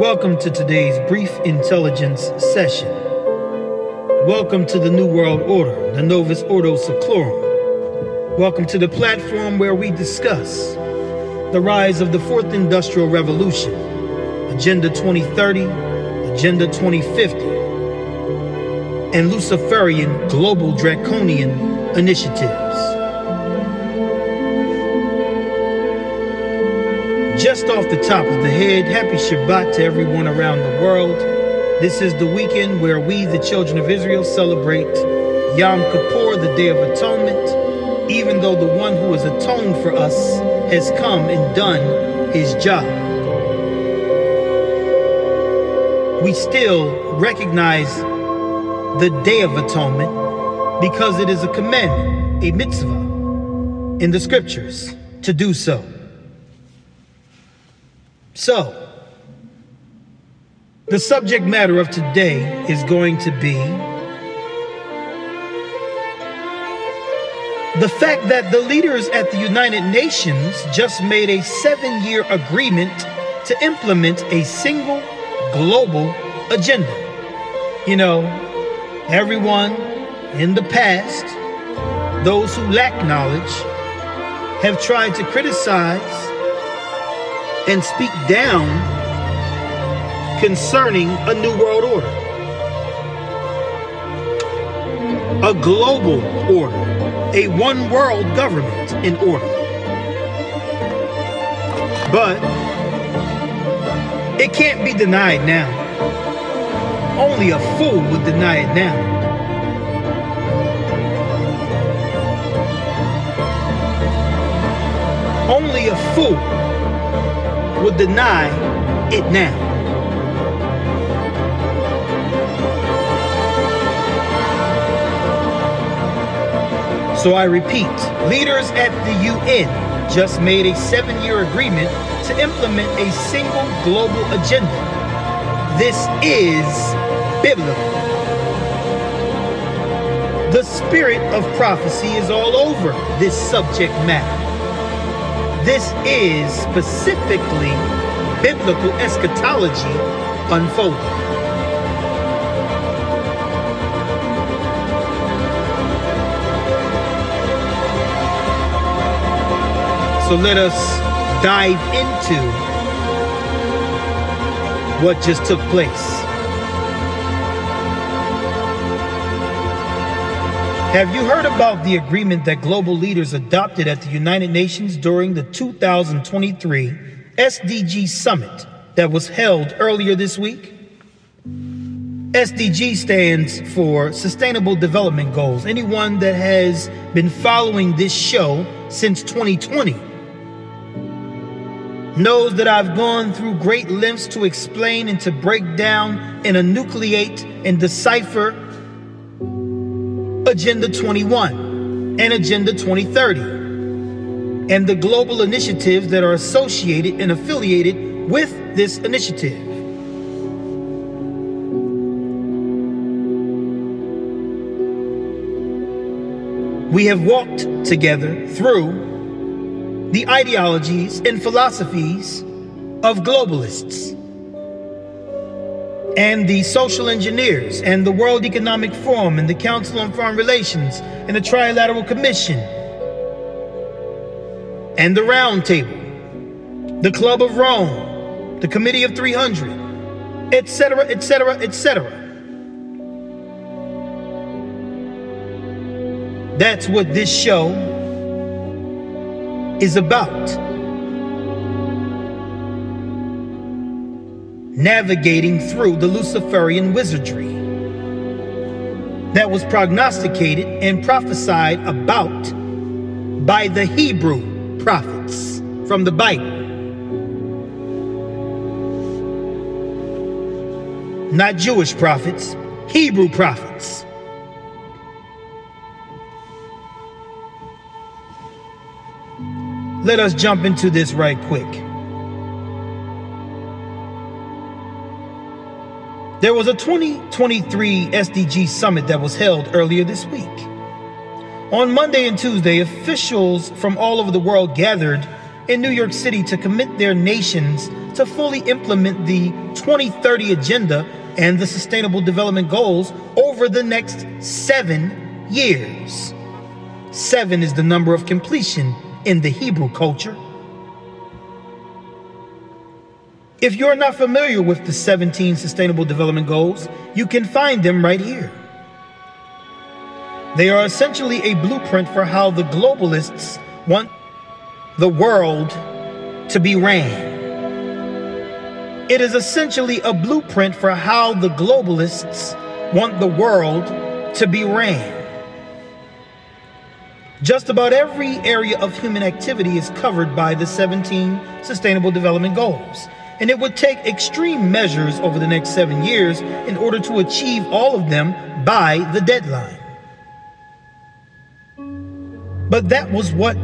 Welcome to today's brief intelligence session. Welcome to the New World Order, the Novus Ordo Seclorum. Welcome to the platform where we discuss the rise of the Fourth Industrial Revolution, Agenda 2030, Agenda 2050, and Luciferian Global Draconian initiatives. Just off the top of the head, happy Shabbat to everyone around the world. This is the weekend where we, the children of Israel, celebrate Yom Kippur, the Day of Atonement, even though the one who has atoned for us has come and done his job. We still recognize the Day of Atonement because it is a commandment, a mitzvah in the scriptures to do so. So, the subject matter of today is going to be the fact that the leaders at the United Nations just made a seven year agreement to implement a single global agenda. You know, everyone in the past, those who lack knowledge, have tried to criticize and speak down concerning a new world order, a global order, a one world government in order. But it can't be denied now. Only a fool would deny it now. Only a fool would deny it now. So I repeat, leaders at the UN just made a seven year agreement to implement a single global agenda. This is biblical. The spirit of prophecy is all over this subject matter. This is specifically biblical eschatology unfolding. So let us dive into what just took place. Have you heard about the agreement that global leaders adopted at the United Nations during the 2023 SDG Summit that was held earlier this week? SDG stands for Sustainable Development Goals. Anyone that has been following this show since 2020 knows that I've gone through great lengths to explain and to break down and enucleate and decipher Agenda 21 and Agenda 2030, and the global initiatives that are associated and affiliated with this initiative. We have walked together through the ideologies and philosophies of globalists and the social engineers and the World Economic Forum and the Council on Foreign Relations and the Trilateral Commission and the Roundtable, the Club of Rome, the Committee of 300, etc., etc., etc. That's what this show is about. Navigating through the Luciferian wizardry that was prognosticated and prophesied about by the Hebrew prophets from the Bible. Not Jewish prophets, Hebrew prophets. Let us jump into this right quick. There was a 2023 SDG summit that was held earlier this week. On Monday and Tuesday, officials from all over the world gathered in New York City to commit their nations to fully implement the 2030 Agenda and the Sustainable Development Goals over the next seven years. Seven is the number of completion in the Hebrew culture. If you're not familiar with the 17 Sustainable Development Goals, you can find them right here. They are essentially a blueprint for how the globalists want the world to be ran. It is essentially a blueprint for how the globalists want the world to be ran. Just about every area of human activity is covered by the 17 Sustainable Development Goals, and it would take extreme measures over the next seven years in order to achieve all of them by the deadline. But that was what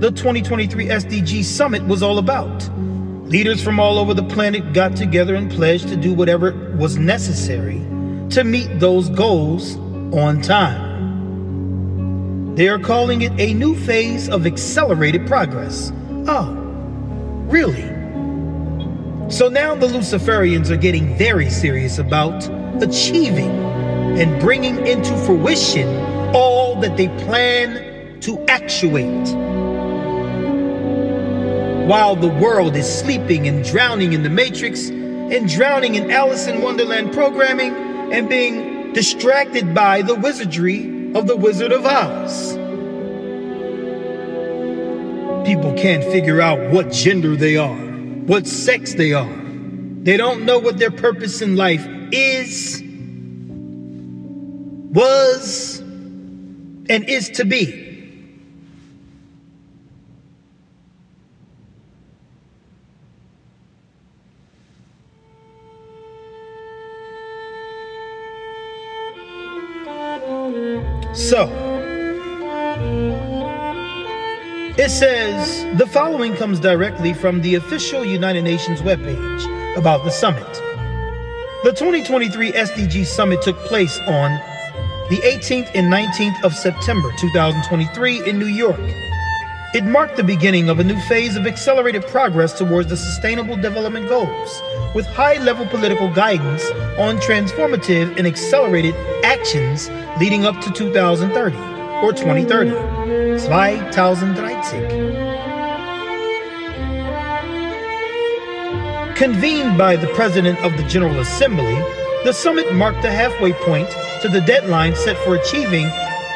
the 2023 SDG Summit was all about. Leaders from all over the planet got together and pledged to do whatever was necessary to meet those goals on time. They are calling it a new phase of accelerated progress. Oh, really? So now the Luciferians are getting very serious about achieving and bringing into fruition all that they plan to actuate. While the world is sleeping and drowning in the Matrix and drowning in Alice in Wonderland programming and being distracted by the wizardry of the Wizard of Oz. People can't figure out what gender they are, what sex they are. They don't know what their purpose in life is, was, and is to be. So, it says the following comes directly from the official United Nations webpage about the summit. The 2023 SDG summit took place on the 18th and 19th of September 2023 in New York. It marked the beginning of a new phase of accelerated progress towards the Sustainable Development Goals, with high level political guidance on transformative and accelerated actions leading up to 2030 or 2030. 2030. Convened by the President of the General Assembly, the summit marked the halfway point to the deadline set for achieving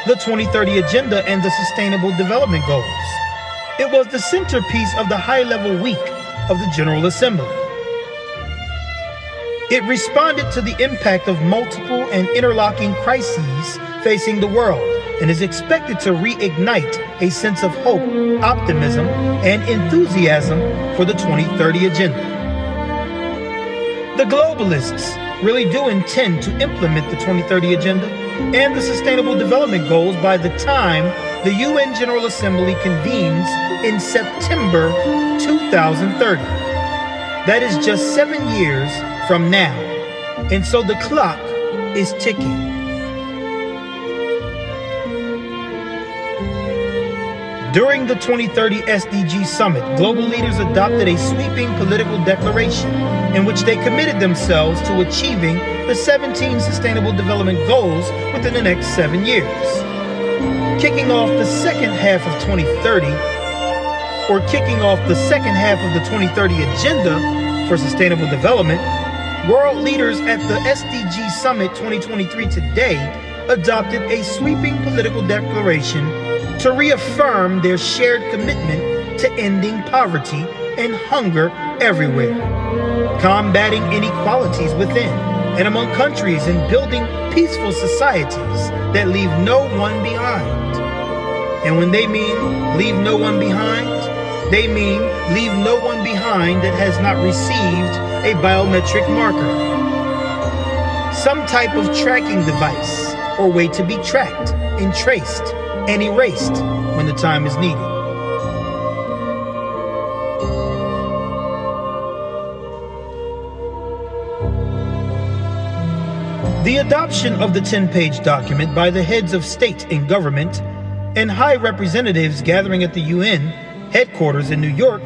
the 2030 Agenda and the Sustainable Development Goals. It was the centerpiece of the high level week of the General Assembly. It responded to the impact of multiple and interlocking crises facing the world and is expected to reignite a sense of hope, optimism, and enthusiasm for the 2030 Agenda. The globalists really do intend to implement the 2030 Agenda and the Sustainable Development Goals by the time the UN General Assembly convenes in September 2030. That is just seven years from now. And so the clock is ticking. During the 2030 SDG Summit, global leaders adopted a sweeping political declaration in which they committed themselves to achieving the 17 Sustainable Development Goals within the next seven years. Kicking off the second half of 2030, or kicking off the second half of the 2030 Agenda for Sustainable Development, world leaders at the SDG Summit 2023 today adopted a sweeping political declaration to reaffirm their shared commitment to ending poverty and hunger everywhere, combating inequalities within and among countries, and building peaceful societies that leave no one behind. And when they mean leave no one behind, they mean leave no one behind that has not received a biometric marker, some type of tracking device or way to be tracked and traced and erased when the time is needed. The adoption of the 10 page document by the heads of state and government and high representatives gathering at the UN headquarters in New York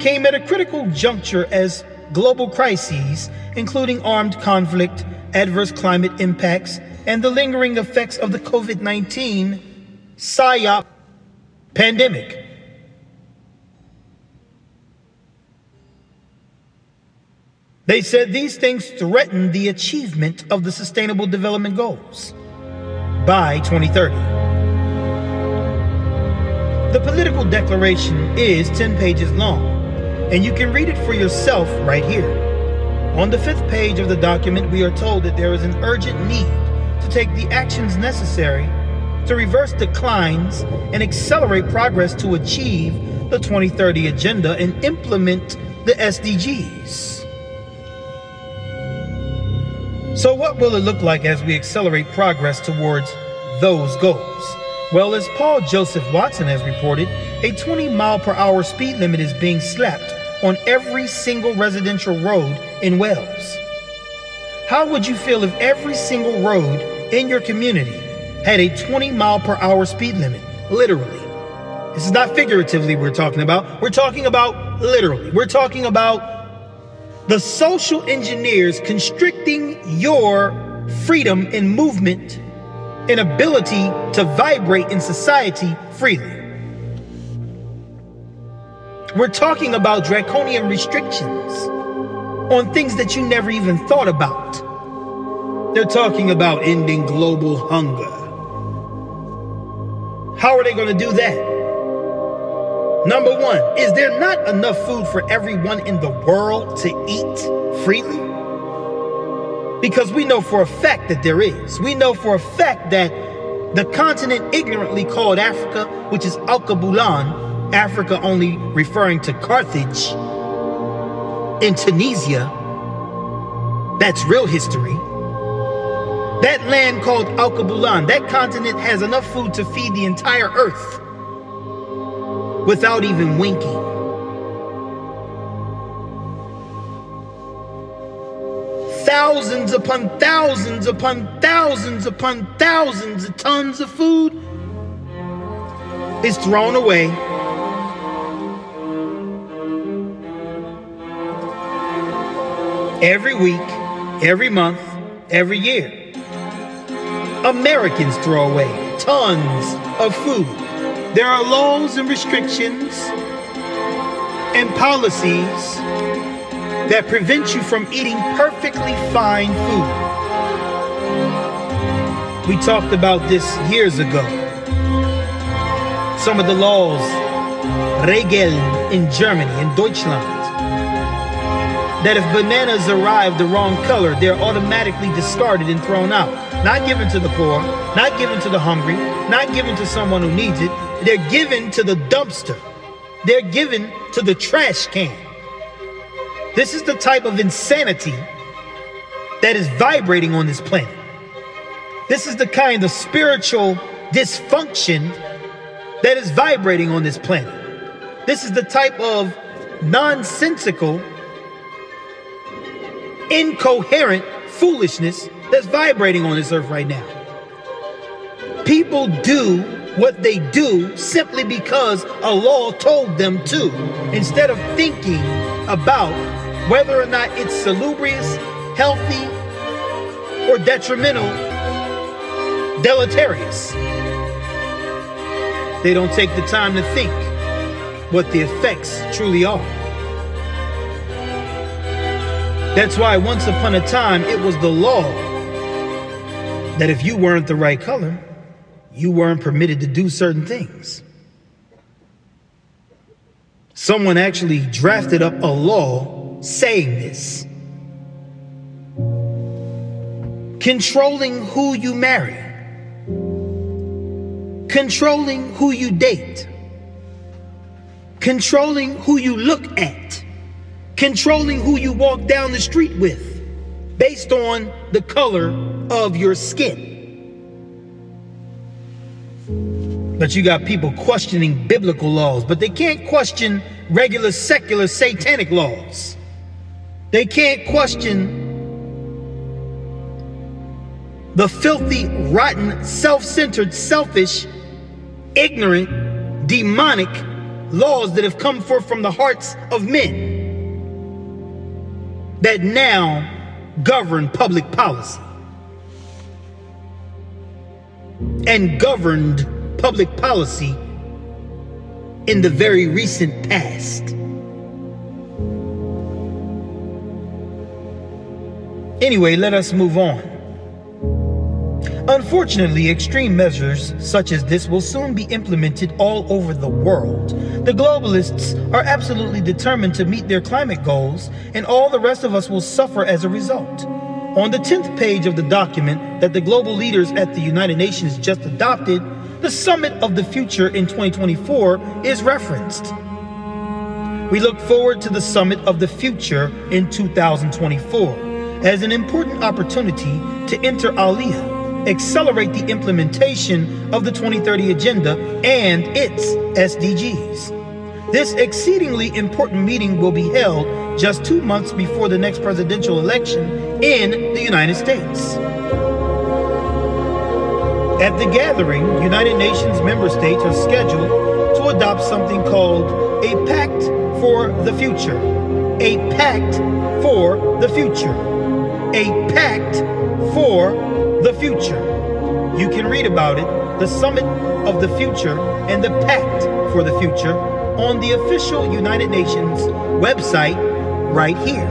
came at a critical juncture as global crises, including armed conflict, adverse climate impacts, and the lingering effects of the COVID 19 PSYOP pandemic. They said these things threaten the achievement of the Sustainable Development Goals by 2030. The political declaration is 10 pages long, and you can read it for yourself right here. On the fifth page of the document, we are told that there is an urgent need to take the actions necessary to reverse declines and accelerate progress to achieve the 2030 agenda and implement the SDGs. So, what will it look like as we accelerate progress towards those goals? Well, as Paul Joseph Watson has reported, a 20 mile per hour speed limit is being slapped on every single residential road in Wales. How would you feel if every single road in your community had a 20 mile per hour speed limit? Literally. This is not figuratively we're talking about. We're talking about literally. We're talking about the social engineers constricting your freedom in movement and ability to vibrate in society freely. We're talking about draconian restrictions on things that you never even thought about. They're talking about ending global hunger. How are they going to do that? Number one, is there not enough food for everyone in the world to eat freely? Because we know for a fact that there is. We know for a fact that the continent ignorantly called Africa, which is Alkebulan, Africa only referring to Carthage in Tunisia, that's real history. That land called Alkebulan, that continent has enough food to feed the entire earth without even winking. Thousands upon thousands upon thousands upon thousands of tons of food is thrown away. Every week, every month, every year. Americans throw away tons of food. There are laws and restrictions and policies that prevent you from eating perfectly fine food. We talked about this years ago. Some of the laws, Regeln in Germany, in Deutschland, that if bananas arrive the wrong color, they're automatically discarded and thrown out. Not given to the poor, not given to the hungry, not given to someone who needs it, they're given to the dumpster. They're given to the trash can. This is the type of insanity that is vibrating on this planet. This is the kind of spiritual dysfunction that is vibrating on this planet. This is the type of nonsensical, incoherent foolishness that's vibrating on this earth right now. People do what they do simply because a law told them to, instead of thinking about whether or not it's salubrious, healthy, or detrimental, deleterious. They don't take the time to think what the effects truly are. That's why once upon a time it was the law that if you weren't the right color, you weren't permitted to do certain things. Someone actually drafted up a law saying this. Controlling who you marry, controlling who you date, controlling who you look at, controlling who you walk down the street with based on the color of your skin. But you got people questioning biblical laws, but they can't question regular secular satanic laws. They can't question the filthy, rotten, self centered, selfish, ignorant, demonic laws that have come forth from the hearts of men. that now govern public policy and governed public policy in the very recent past. Anyway, let us move on. Unfortunately, extreme measures such as this will soon be implemented all over the world. The globalists are absolutely determined to meet their climate goals, and all the rest of us will suffer as a result. On the 10th page of the document that the global leaders at the United Nations just adopted, the Summit of the Future in 2024 is referenced. We look forward to the Summit of the Future in 2024 as an important opportunity to inter alia accelerate the implementation of the 2030 Agenda and its SDGs. This exceedingly important meeting will be held just two months before the next presidential election in the United States. At the gathering, United Nations member states are scheduled to adopt something called a Pact for the Future. A Pact for the Future. A Pact for the future. You can read about it, the Summit of the Future and the Pact for the Future on the official United Nations website right here.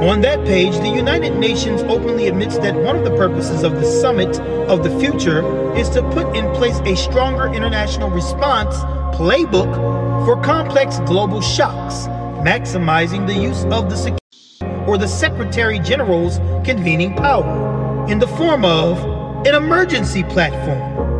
On that page, the United Nations openly admits that one of the purposes of the Summit of the Future is to put in place a stronger international response playbook for complex global shocks, maximizing the use of the security or the Secretary General's convening power in the form of an emergency platform